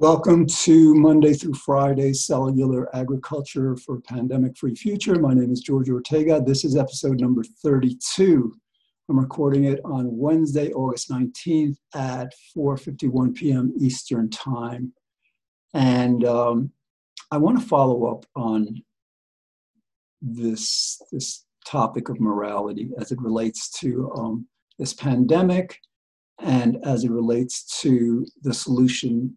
Welcome to Monday through Friday Cellular Agriculture for Pandemic Free Future. My name is George Ortega. This is episode number 32. I'm recording it on Wednesday, August 19th at 4:51 p.m. Eastern Time. And um, I want to follow up on this, this topic of morality as it relates to um, this pandemic and as it relates to the solution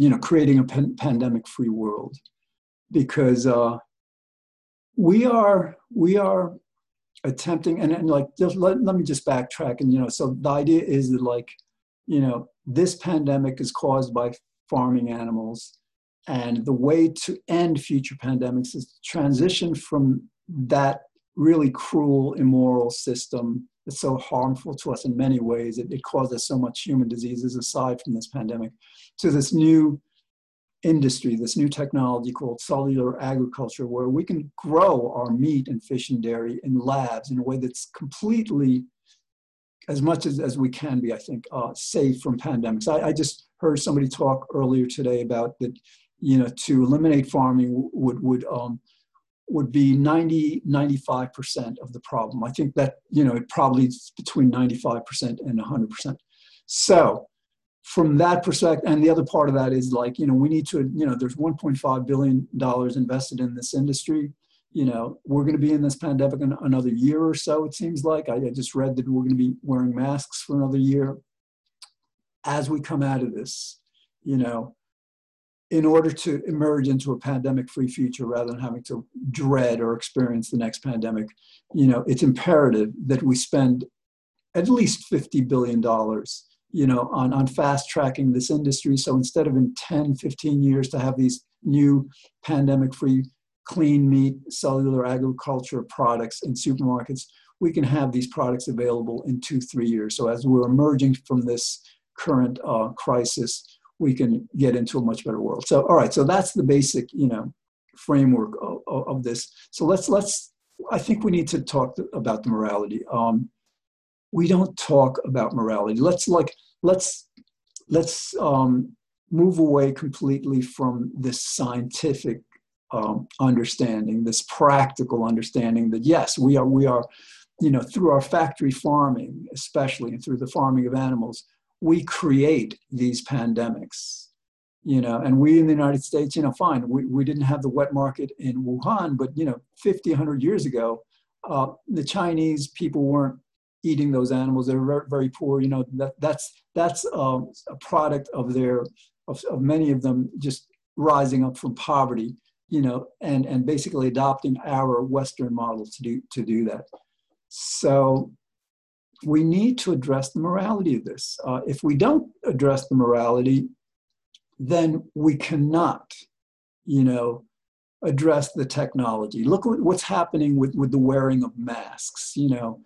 you know, creating a pan- pandemic-free world, because uh, we are we are attempting, and, and like just let, let me just backtrack, and you know, so the idea is that like, you know, this pandemic is caused by farming animals, and the way to end future pandemics is to transition from that really cruel, immoral system that's so harmful to us in many ways. It, it causes so much human diseases aside from this pandemic to this new industry, this new technology called cellular agriculture, where we can grow our meat and fish and dairy in labs in a way that's completely, as much as, as we can be, I think, uh, safe from pandemics. I, I just heard somebody talk earlier today about that, you know, to eliminate farming would, would, um, would be 90, 95% of the problem. I think that, you know, it probably is between 95% and 100%. So from that perspective, and the other part of that is like, you know, we need to, you know, there's 1.5 billion dollars invested in this industry. You know, we're going to be in this pandemic in another year or so. It seems like I, I just read that we're going to be wearing masks for another year. As we come out of this, you know, in order to emerge into a pandemic-free future rather than having to dread or experience the next pandemic, you know, it's imperative that we spend at least 50 billion dollars you know, on, on fast tracking this industry. So instead of in 10, 15 years to have these new pandemic free clean meat cellular agriculture products in supermarkets, we can have these products available in two, three years. So as we're emerging from this current uh, crisis, we can get into a much better world. So, all right, so that's the basic, you know, framework of, of this. So let's, let's, I think we need to talk about the morality. Um, we don't talk about morality. Let's like let's let's um, move away completely from this scientific um, understanding, this practical understanding that yes, we are we are, you know, through our factory farming, especially and through the farming of animals, we create these pandemics. You know, and we in the United States, you know, fine, we, we didn't have the wet market in Wuhan, but you know, 50, 100 years ago, uh, the Chinese people weren't eating those animals. They're very, very poor. You know, that, that's, that's um, a product of their, of, of many of them just rising up from poverty, you know, and, and basically adopting our Western model to do, to do that. So we need to address the morality of this. Uh, if we don't address the morality, then we cannot, you know, address the technology. Look what's happening with, with the wearing of masks. You know,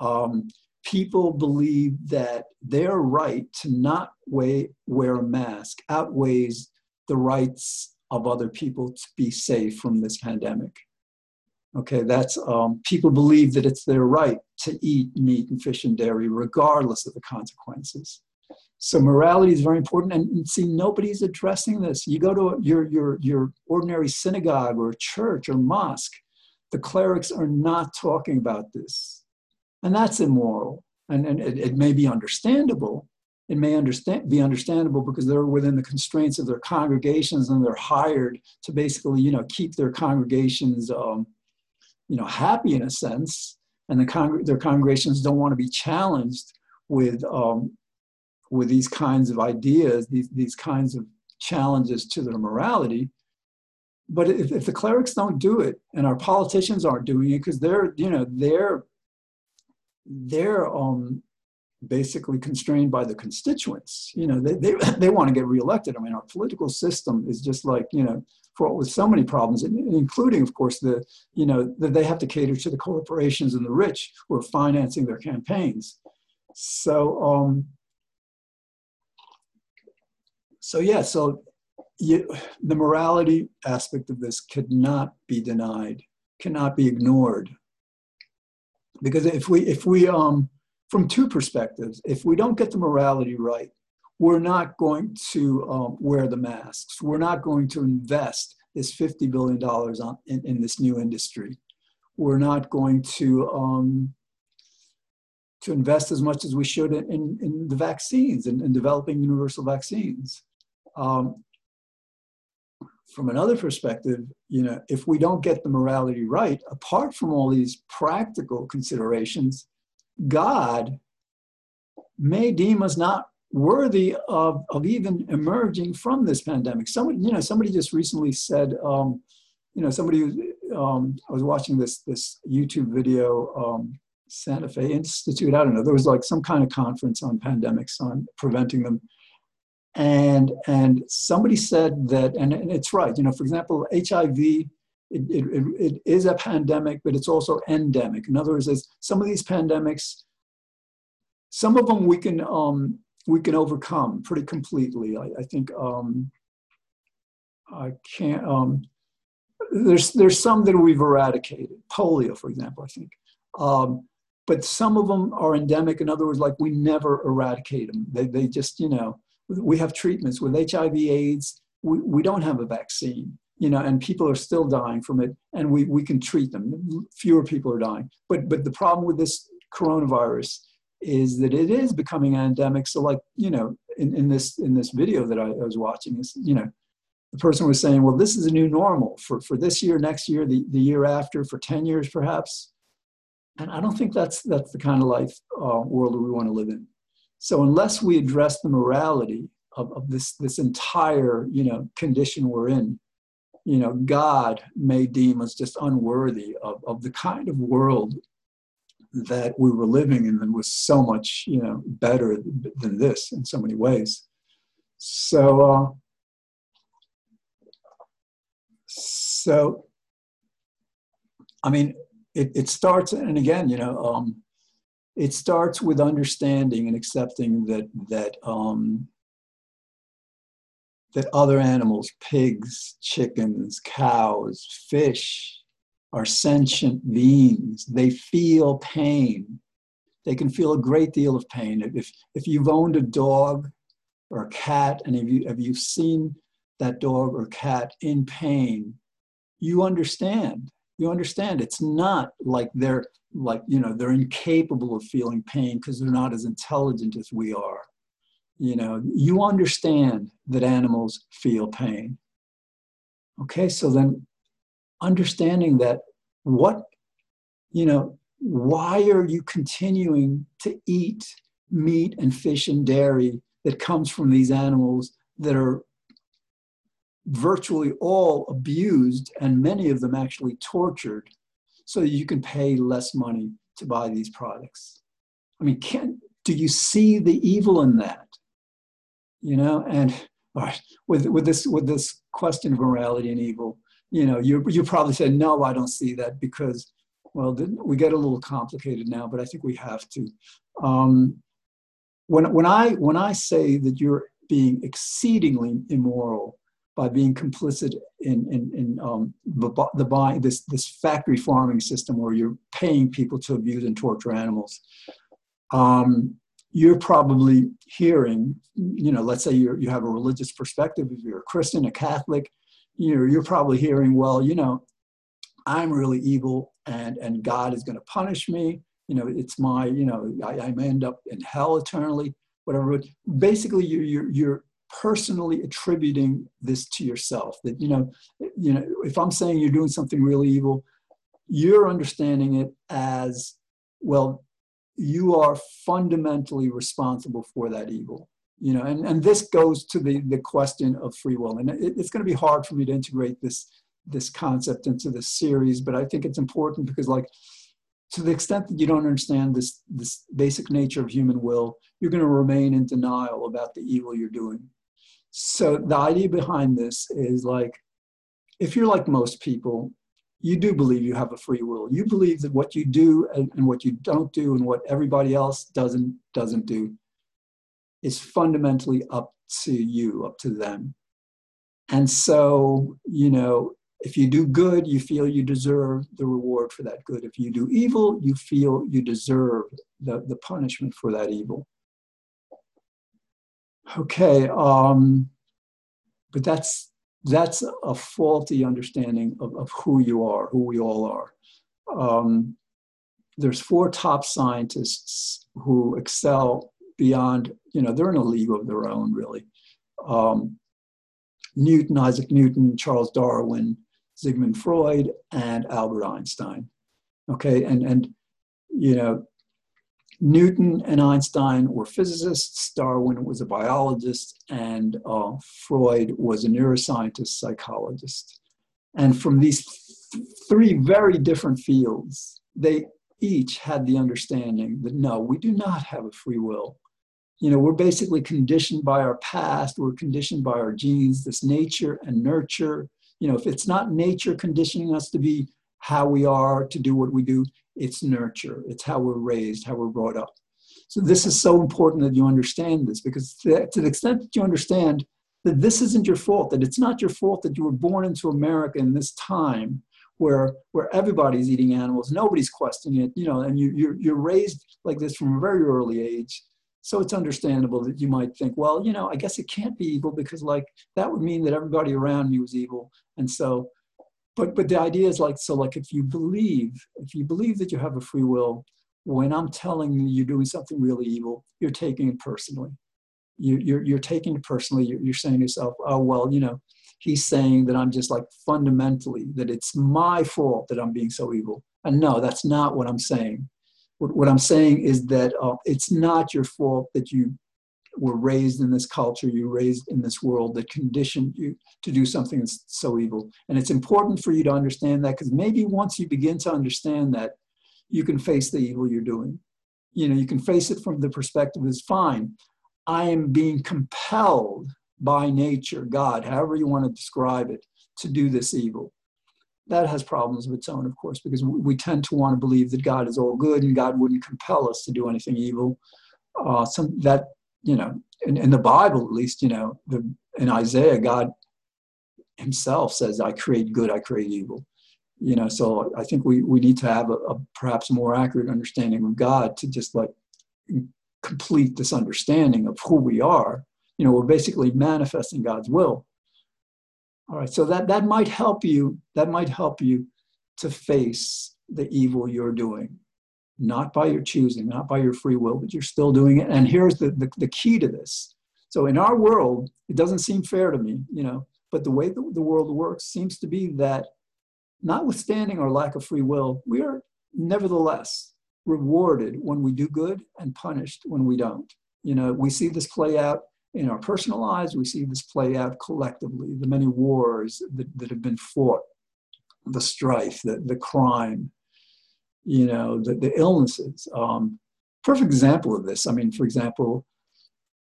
um, people believe that their right to not weigh, wear a mask outweighs the rights of other people to be safe from this pandemic. Okay, that's um, people believe that it's their right to eat meat and fish and dairy regardless of the consequences. So morality is very important, and, and see nobody's addressing this. You go to your your your ordinary synagogue or church or mosque, the clerics are not talking about this. And that's immoral. And, and it, it may be understandable. It may understand, be understandable because they're within the constraints of their congregations and they're hired to basically, you know, keep their congregations, um, you know, happy in a sense. And the con- their congregations don't want to be challenged with, um, with these kinds of ideas, these, these kinds of challenges to their morality. But if, if the clerics don't do it and our politicians aren't doing it because they're, you know, they're they're um, basically constrained by the constituents. You know, they, they, they want to get reelected. I mean, our political system is just like, you know, fraught with so many problems, including, of course, the, you know, that they have to cater to the corporations and the rich who are financing their campaigns. So, um, so yeah, so you, the morality aspect of this could not be denied, cannot be ignored because if we if we um from two perspectives if we don't get the morality right we're not going to um, wear the masks. We're not going to invest this $50 billion on, in, in this new industry. We're not going to, um, to invest as much as we should in, in, in the vaccines and in, in, developing universal vaccines. Um, from another perspective, you know, if we don't get the morality right, apart from all these practical considerations, God may deem us not worthy of, of even emerging from this pandemic. Somebody, you know, somebody just recently said, um, you know, somebody um, I was watching this this YouTube video, um, Santa Fe Institute. I don't know. There was like some kind of conference on pandemics on preventing them, and and somebody said that, and, and it's right. You know, for example, HIV. It, it, it is a pandemic, but it's also endemic. In other words, some of these pandemics, some of them we can um, we can overcome pretty completely. I, I think um, I can't. Um, there's there's some that we've eradicated. Polio, for example, I think. Um, but some of them are endemic. In other words, like we never eradicate them. They, they just, you know, we have treatments with HIV, AIDS. We, we don't have a vaccine, you know, and people are still dying from it, and we, we can treat them. Fewer people are dying. But but the problem with this coronavirus is that it is becoming endemic. So like, you know, in, in this in this video that I, I was watching is, you know, the person was saying, well, this is a new normal for, for this year, next year, the, the year after, for 10 years perhaps. And I don't think that's, that's the kind of life uh, world that we want to live in. So unless we address the morality of, of this, this entire you know, condition we're in, you know, God may deem us just unworthy of, of the kind of world that we were living in and was so much, you know, better than this in so many ways. So, uh, so, I mean, it, it starts, and again, you know, um, it starts with understanding and accepting that that um, that other animals, pigs, chickens, cows, fish, are sentient beings. They feel pain. They can feel a great deal of pain. If, if you've owned a dog or a cat and if, you, have you seen that dog or cat in pain, you understand. You understand it's not like they're like, you know, they're incapable of feeling pain because they're not as intelligent as we are. You know, you understand that animals feel pain. Okay, so then understanding that what, you know, why are you continuing to eat meat and fish and dairy that comes from these animals that are virtually all abused and many of them actually tortured so you can pay less money to buy these products i mean can do you see the evil in that you know and all right with, with this with this question of morality and evil you know, you you probably said no, I don't see that because, well, we get a little complicated now, but I think we have to. Um, when when I when I say that you're being exceedingly immoral by being complicit in in, in um, the, the buying this this factory farming system where you're paying people to abuse and torture animals. Um, you're probably hearing, you know, let's say you you have a religious perspective, if you're a Christian, a Catholic, you know, you're probably hearing, well, you know, I'm really evil and, and God is going to punish me. You know, it's my, you know, I, I may end up in hell eternally, whatever. Basically, you're, you're, you're personally attributing this to yourself that, you know, you know, if I'm saying you're doing something really evil, you're understanding it as, well, you are fundamentally responsible for that evil you know and, and this goes to the, the question of free will. And it, it's going to be hard for me to integrate this this concept into this series but i think it's important because like to the extent that you don't understand this this basic nature of human will you're going to remain in denial about the evil you're doing. So the idea behind this is like if you're like most people you do believe you have a free will you believe that what you do and, and what you don't do and what everybody else doesn't doesn't do is fundamentally up to you, up to them. And so, you know, if you do good, you feel you deserve the reward for that good. If you do evil, you feel you deserve the, the punishment for that evil. Okay, um, but that's that's a faulty understanding of, of who you are, who we all are. Um, there's four top scientists who excel beyond, you know, they're in a league of their own, really. Um, Newton, Isaac Newton, Charles Darwin, Sigmund Freud, and Albert Einstein. Okay, and and you know, Newton and Einstein were physicists, Darwin was a biologist, and uh, Freud was a neuroscientist, psychologist. And from these th- three very different fields, they each had the understanding that no, we do not have a free will. You know, we're basically conditioned by our past, we're conditioned by our genes, this nature and nurture. You know, if it's not nature conditioning us to be how we are, to do what we do, it's nurture, it's how we're raised, how we're brought up. So this is so important that you understand this because to, the extent that you understand that this isn't your fault, that it's not your fault that you were born into America in this time where where everybody's eating animals, nobody's questioning it, you know, and you, you're you're raised like this from a very early age. So it's understandable that you might think, well, you know, I guess it can't be evil because like that would mean that everybody around me was evil, and so but but the idea is like so like if you believe if you believe that you have a free will when i'm telling you you're doing something really evil you're taking it personally. You, you're, you're taking it personally. You're, you're saying to yourself oh well you know he's saying that i'm just like fundamentally that it's my fault that i'm being so evil. And no that's not what i'm saying. What, what i'm saying is that uh, it's not your fault that you were raised in this culture, you raised in this world that conditioned you to do something that's so evil. And it's important for you to understand that because maybe once you begin to understand that, you can face the evil you're doing. You know, you can face it from the perspective is fine. I am being compelled by nature, God, however you want to describe it, to do this evil. That has problems of its own, of course, because we tend to want to believe that God is all good and God wouldn't compel us to do anything evil. Uh, some that you know, in, in the Bible, at least, you know, the, in Isaiah, God himself says, I create good, I create evil. You know, so I think we, we need to have a, a perhaps more accurate understanding of God to just like complete this understanding of who we are. You know, we're basically manifesting God's will. All right, so that, that might help you, that might help you to face the evil you're doing not by your choosing, not by your free will, but you're still doing it. And here's the, the, the key to this. So in our world, it doesn't seem fair to me, you know, but the way the, the world works seems to be that notwithstanding our lack of free will, we are nevertheless rewarded when we do good and punished when we don't. You know, we see this play out in our personal lives, we see this play out collectively, the many wars that, that have been fought, the strife, the, the crime, you know, the, the illnesses. Um, perfect example of this. I mean, for example,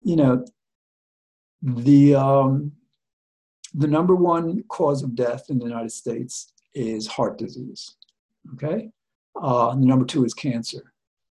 you know, the um, the number one cause of death in the United States is heart disease. Okay, uh, the number two is cancer.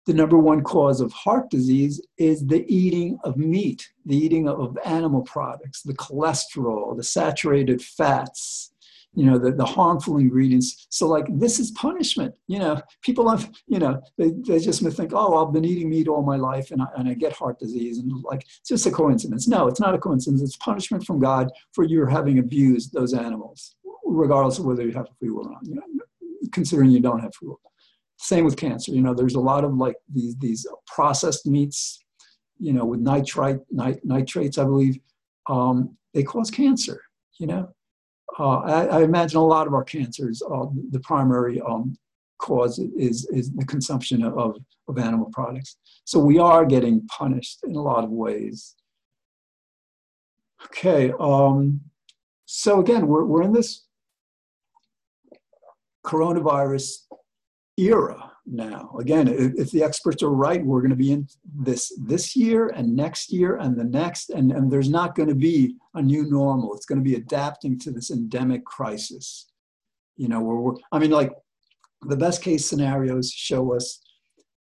The number one cause of heart disease is the eating of meat, the eating of animal products, the cholesterol, the saturated fats, you know the, the harmful ingredients. So like this is punishment you know. People have you know they, they just think oh i've been eating meat all my life and I, and I get heart disease and like it's just a coincidence. No it's not a coincidence. It's punishment from god for your having abused those animals regardless of whether you have free will or not you know, considering you don't have free will. Same with cancer you know there's a lot of like these these processed meats you know with nitrite nit- nitrates i believe um, they cause cancer you know I, I, imagine a lot of our cancers, uh, the primary um, cause is, is the consumption of, of animal products. So we are getting punished in a lot of ways. Okay, um, so again, we're, we're in this coronavirus era now. Again, if, the experts are right, we're going to be in this this year and next year and the next, and, and there's not going to be a new normal. It's going to be adapting to this endemic crisis. You know, where we're, I mean, like the best case scenarios show us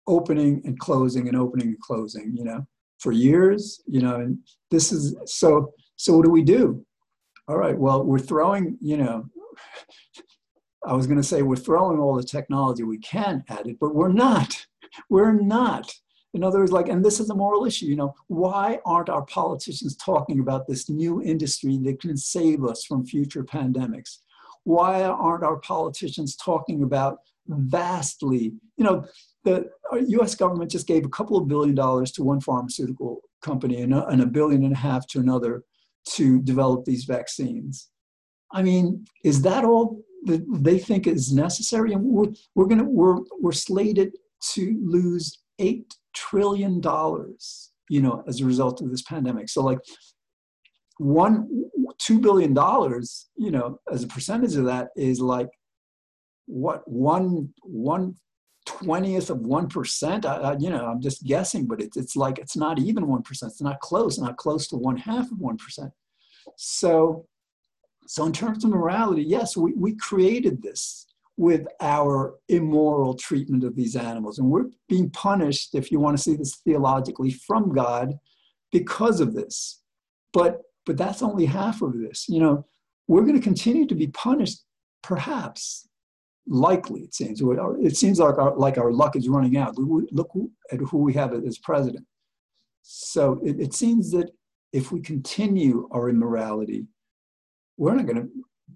opening and closing and opening and closing, you know, for years, you know, and this is so, so what do we do? All right, well, we're throwing, you know, I was going to say we're throwing all the technology we can at it, but we're not. We're not. In other words, like, and this is a moral issue, you know, why aren't our politicians talking about this new industry that can save us from future pandemics? Why aren't our politicians talking about vastly, you know, the US government just gave a couple of billion dollars to one pharmaceutical company and a, and a billion and a half to another to develop these vaccines. I mean, is that all that they think is necessary? And we're, we're gonna we're we're slated to lose eight trillion dollars, you know, as a result of this pandemic. So like one two billion dollars, you know, as a percentage of that is like what one one twentieth of one percent. you know, I'm just guessing, but it's it's like it's not even one percent. It's not close. Not close to one half of one percent. So, so in terms of morality, yes, we, we created this with our immoral treatment of these animals. And we're being punished, if you want to see this theologically, from God because of this. But but that's only half of this. You know, we're going to continue to be punished, perhaps, likely, it seems. It seems like our, like our luck is running out. Look at who we have as president. So it, it seems that if we continue our immorality, we're not going to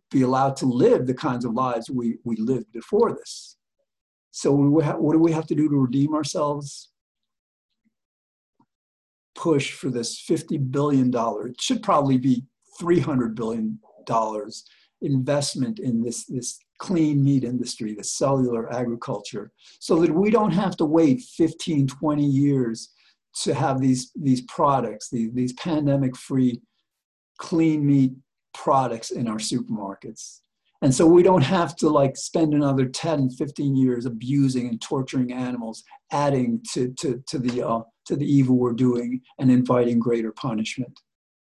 be allowed to live the kinds of lives we, we lived before this. So what do we have to do to redeem ourselves? Push for this $50 billion, it should probably be $300 billion investment in this, this clean meat industry, the cellular agriculture, so that we don't have to wait 15, 20 years to have these, these products, these, these pandemic free clean meat products in our supermarkets. And so we don't have to like spend another 10, 15 years abusing and torturing animals, adding to, to, to, the, uh, to the evil we're doing and inviting greater punishment.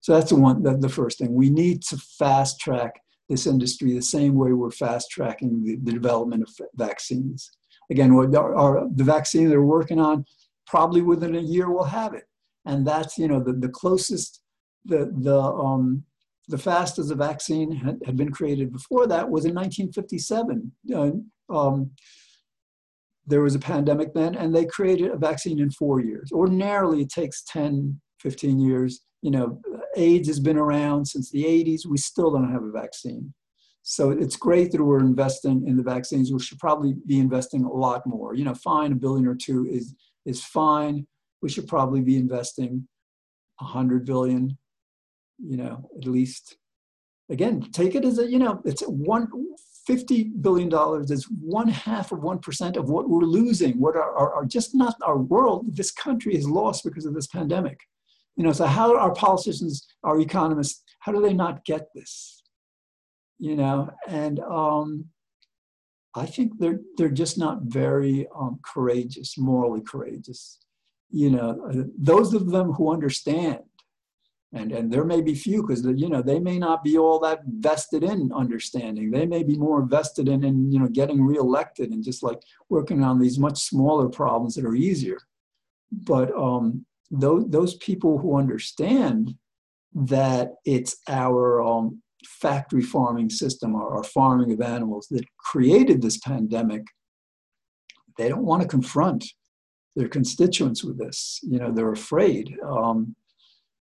So that's the one, the, the first thing. We need to fast track this industry the same way we're fast tracking the, the development of vaccines. Again, what our, the vaccine they're working on, probably within a year we'll have it. And that's, you know, the, the closest, the, the, um, the fastest a vaccine had, had been created before that was in 1957. Uh, um, there was a pandemic then, and they created a vaccine in four years. Ordinarily, it takes 10, 15 years. You know, AIDS has been around since the 80s. We still don't have a vaccine. So it's great that we're investing in the vaccines. We should probably be investing a lot more. You know, fine, a billion or two is is fine. We should probably be investing a hundred billion, you know, at least. Again, take it as a, you know, it's one fifty billion dollars is one half of one percent of what we're losing, what are, just not our world, this country is lost because of this pandemic. You know, so how our politicians, our economists, how do they not get this? You know, and um, I think they're they're just not very um, courageous, morally courageous. You know, those of them who understand, and and there may be few because you know they may not be all that vested in understanding. They may be more vested in in you know getting reelected and just like working on these much smaller problems that are easier. But um, those those people who understand that it's our um, factory farming system or, or farming of animals that created this pandemic, they don't want to confront their constituents with this. You know, they're afraid. Um,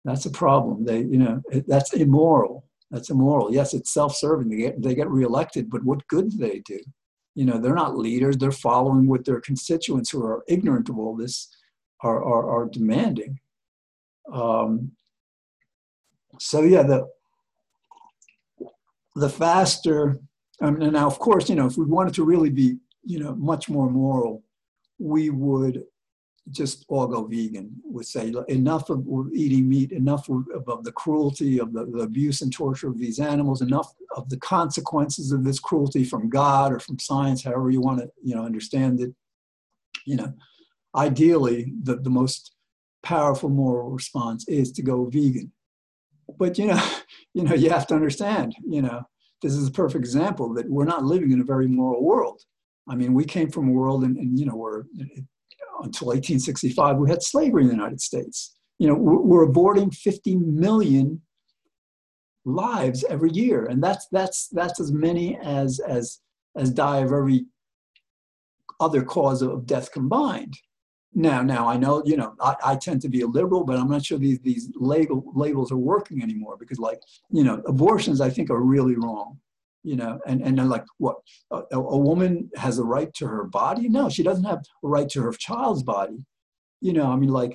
that's a problem. They, you know, that's immoral. That's immoral. Yes, it's self-serving. They get, they get reelected, but what good do they do? You know, they're not leaders. They're following what their constituents who are ignorant of all this are, are, are demanding. Um, so yeah, the the faster, um, and now of course, you know, if we wanted to really be, you know, much more moral, we would just all go vegan. Would say enough of eating meat, enough of, of the cruelty, of the, the, abuse and torture of these animals, enough of the consequences of this cruelty from God or from science, however you want to, you know, understand it. You know, ideally, the, the most powerful moral response is to go vegan but you know, you know, you have to understand, you know, this is a perfect example that we're not living in a very moral world. I mean, we came from a world, and, and you know, we're until 1865 we had slavery in the United States. You know, we're, we're aborting 50 million lives every year, and that's that's that's as many as as as die of every other cause of death combined. now, now I know, you know, I, I tend to be a liberal, but I'm not sure these, these label, labels are working anymore because like, you know, abortions I think are really wrong, you know, and, and then like what, a, a woman has a right to her body? No, she doesn't have a right to her child's body. You know, I mean like,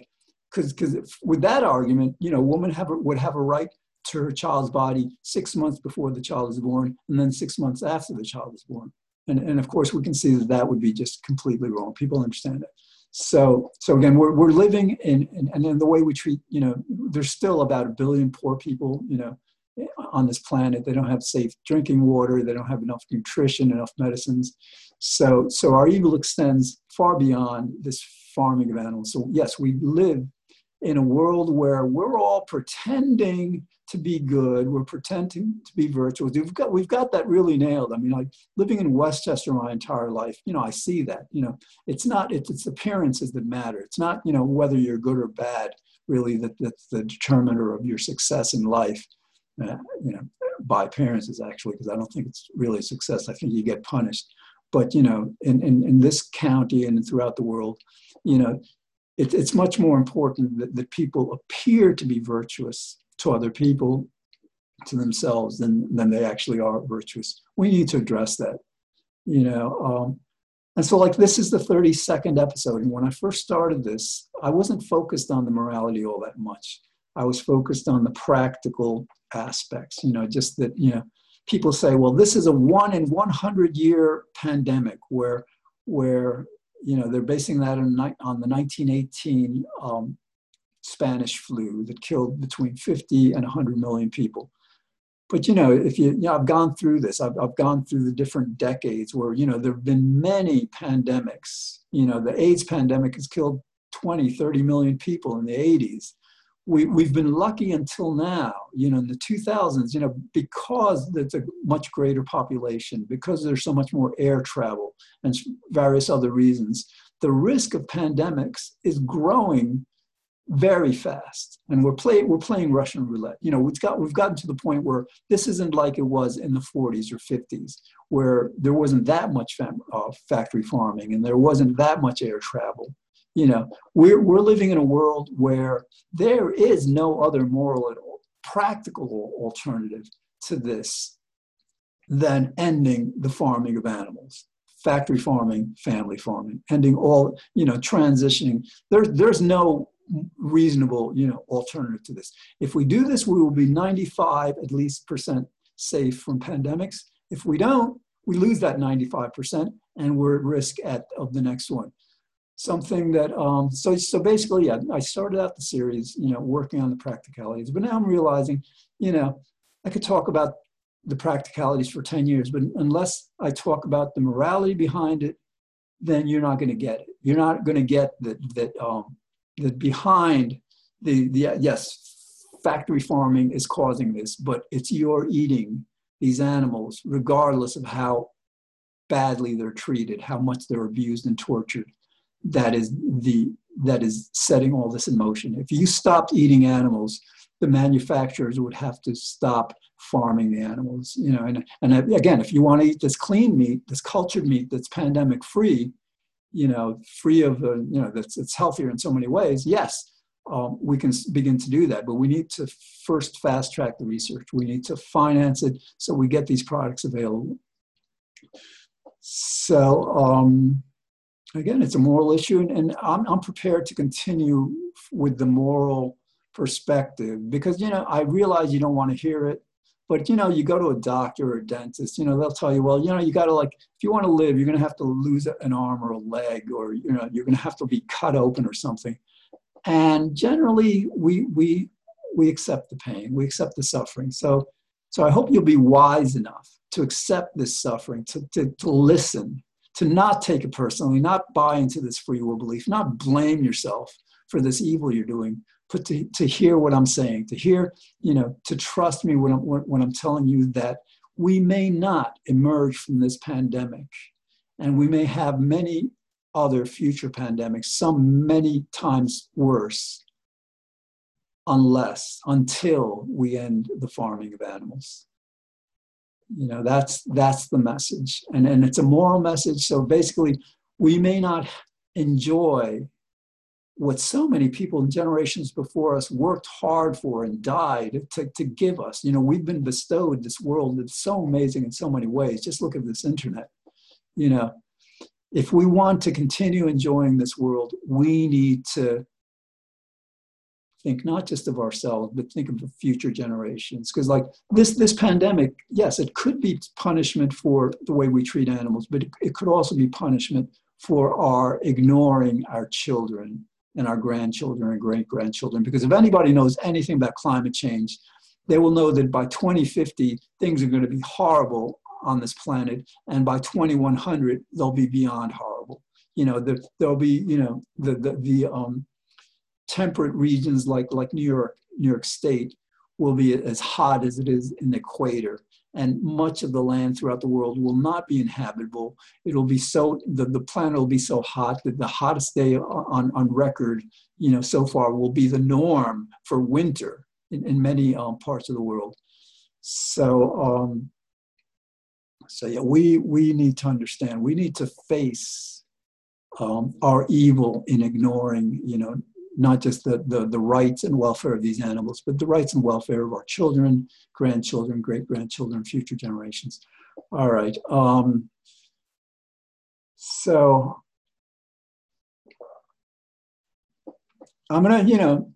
because because with that argument, you know, woman have would have a right to her child's body six months before the child is born, and then six months after the child is born. And, and of course, we can see that that would be just completely wrong. People understand it So, so again, we're, we're living in, in, and in the way we treat, you know, there's still about a billion poor people, you know, on this planet. They don't have safe drinking water. They don't have enough nutrition, enough medicines. So, so our evil extends far beyond this farming of animals. So yes, we live in a world where we're all pretending to be good, we're pretending to be virtuous. We've got we've got that really nailed. I mean, like living in Westchester my entire life, you know, I see that. You know, it's not it's, it's appearances that matter. It's not you know whether you're good or bad really that that's the determiner of your success in life. Uh, you know, by parents is actually, because I don't think it's really success. I think you get punished. But you know, in, in, in this county and throughout the world, you know, it, it's much more important that, that people appear to be virtuous to other people, to themselves, than, than they actually are virtuous. We need to address that, you know. Um, and so, like, this is the 32nd episode. And when I first started this, I wasn't focused on the morality all that much. I was focused on the practical aspects, you know, just that, you know, people say, well, this is a one in 100 year pandemic where, where you know, they're basing that on, on the 1918 um, Spanish flu that killed between 50 and 100 million people. But you know, if you, you know, I've gone through this. I've, I've gone through the different decades where you know there have been many pandemics. You know, the AIDS pandemic has killed 20, 30 million people in the 80s we, we've been lucky until now, you know, in the 2000s, you know, because there's a much greater population, because there's so much more air travel and various other reasons, the risk of pandemics is growing very fast. And we're, play, we're playing Russian roulette. You know, we've, got, we've gotten to the point where this isn't like it was in the 40s or 50s, where there wasn't that much fam- uh, factory farming and there wasn't that much air travel you know, we're, we're living in a world where there is no other moral, practical alternative to this than ending the farming of animals factory farming family farming ending all you know transitioning. There's there's no reasonable you know alternative to this. If we do this we will be 95 at least percent safe from pandemics. If we don't we lose that 95% and we're at risk at of the next one something that um, so so basically yeah i started out the series you know working on the practicalities but now i'm realizing you know i could talk about the practicalities for 10 years but unless i talk about the morality behind it then you're not going to get it. You're not going to get that that um, that behind the the yes factory farming is causing this but it's your eating these animals regardless of how badly they're treated how much they're abused and tortured that is the that is setting all this in motion. If you stopped eating animals, the manufacturers would have to stop farming the animals. You know, and and again, if you want to eat this clean meat, this cultured meat that's pandemic free, you know, free of the, you know, that's it's healthier in so many ways. Yes, um, we can begin to do that, but we need to first fast track the research. We need to finance it so we get these products available. So. Um, again, it's a moral issue, and, and I'm, I'm prepared to continue with the moral perspective because you know I realize you don't want to hear it, but you know you go to a doctor or a dentist, you know they'll tell you, well, you know you got to like if you want to live, you're going to have to lose an arm or a leg, or you know you're going to have to be cut open or something. And generally, we we we accept the pain, we accept the suffering. So so I hope you'll be wise enough to accept this suffering, to to, to listen to not take it personally, not buy into this free will belief, not blame yourself for this evil you're doing, but to, to hear what I'm saying, to hear, you know, to trust me when I'm, when I'm telling you that we may not emerge from this pandemic and we may have many other future pandemics, some many times worse, unless, until we end the farming of animals you know that's that's the message and and it's a moral message so basically we may not enjoy what so many people in generations before us worked hard for and died to, to give us. You know, we've been bestowed this world that's so amazing in so many ways. Just look at this internet. You know, if we want to continue enjoying this world, we need to think not just of ourselves, but think of the future generations. Because like this this pandemic, yes, it could be punishment for the way we treat animals, but it, it could also be punishment for our ignoring our children and our grandchildren and great grandchildren. Because if anybody knows anything about climate change, they will know that by 2050, things are going to be horrible on this planet. And by 2100, they'll be beyond horrible. You know, the, there'll be, you know, the, the, the um, temperate regions like, like New York, New York State will be as hot as it is in the equator and much of the land throughout the world will not be inhabitable. It'll be so, the, the planet will be so hot that the hottest day on, on record, you know, so far will be the norm for winter in, in many um, parts of the world. So, um, so yeah, we, we need to understand, we need to face um, our evil in ignoring, you know, not just the, the, the rights and welfare of these animals, but the rights and welfare of our children, grandchildren, great grandchildren, future generations. All right. Um, so I'm gonna, you know,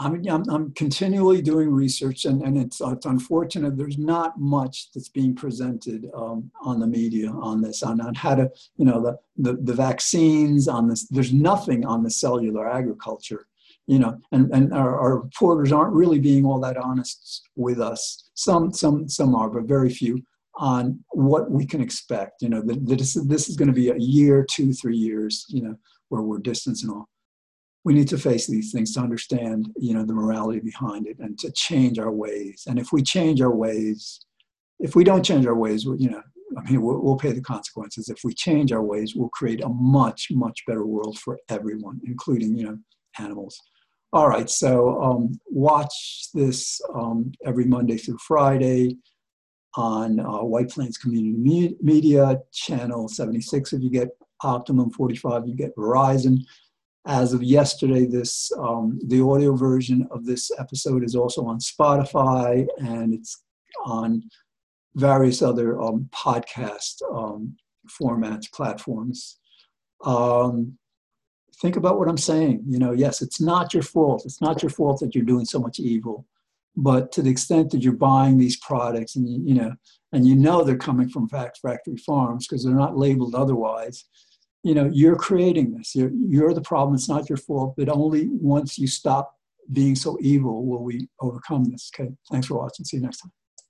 I'm, I'm, I'm, continually doing research, and, and it's, it's unfortunate there's not much that's being presented um, on the media on this, on, on how to, you know, the, the, the vaccines, on this. There's nothing on the cellular agriculture, you know, and, and our, our reporters aren't really being all that honest with us. Some, some, some are, but very few on what we can expect. You know, that this, this is going to be a year, two, three years, you know, where we're distant and all we need to face these things to understand you know the morality behind it and to change our ways. And if we change our ways if we don't change our ways you know i mean we'll, we'll, pay the consequences. If we change our ways we'll create a much much better world for everyone including you know animals. All right so um, watch this um, every monday through friday on uh, white plains community media channel 76 if you get optimum 45 you get verizon as of yesterday, this um, the audio version of this episode is also on Spotify and it's on various other um, podcast um, formats, platforms. Um, think about what I'm saying. You know, yes, it's not your fault. It's not your fault that you're doing so much evil, but to the extent that you're buying these products and you, you know, and you know they're coming from factory farms because they're not labeled otherwise you know you're creating this. You're, you're the problem. It's not your fault but only once you stop being so evil will we overcome this. Okay. Thanks for watching. See you next time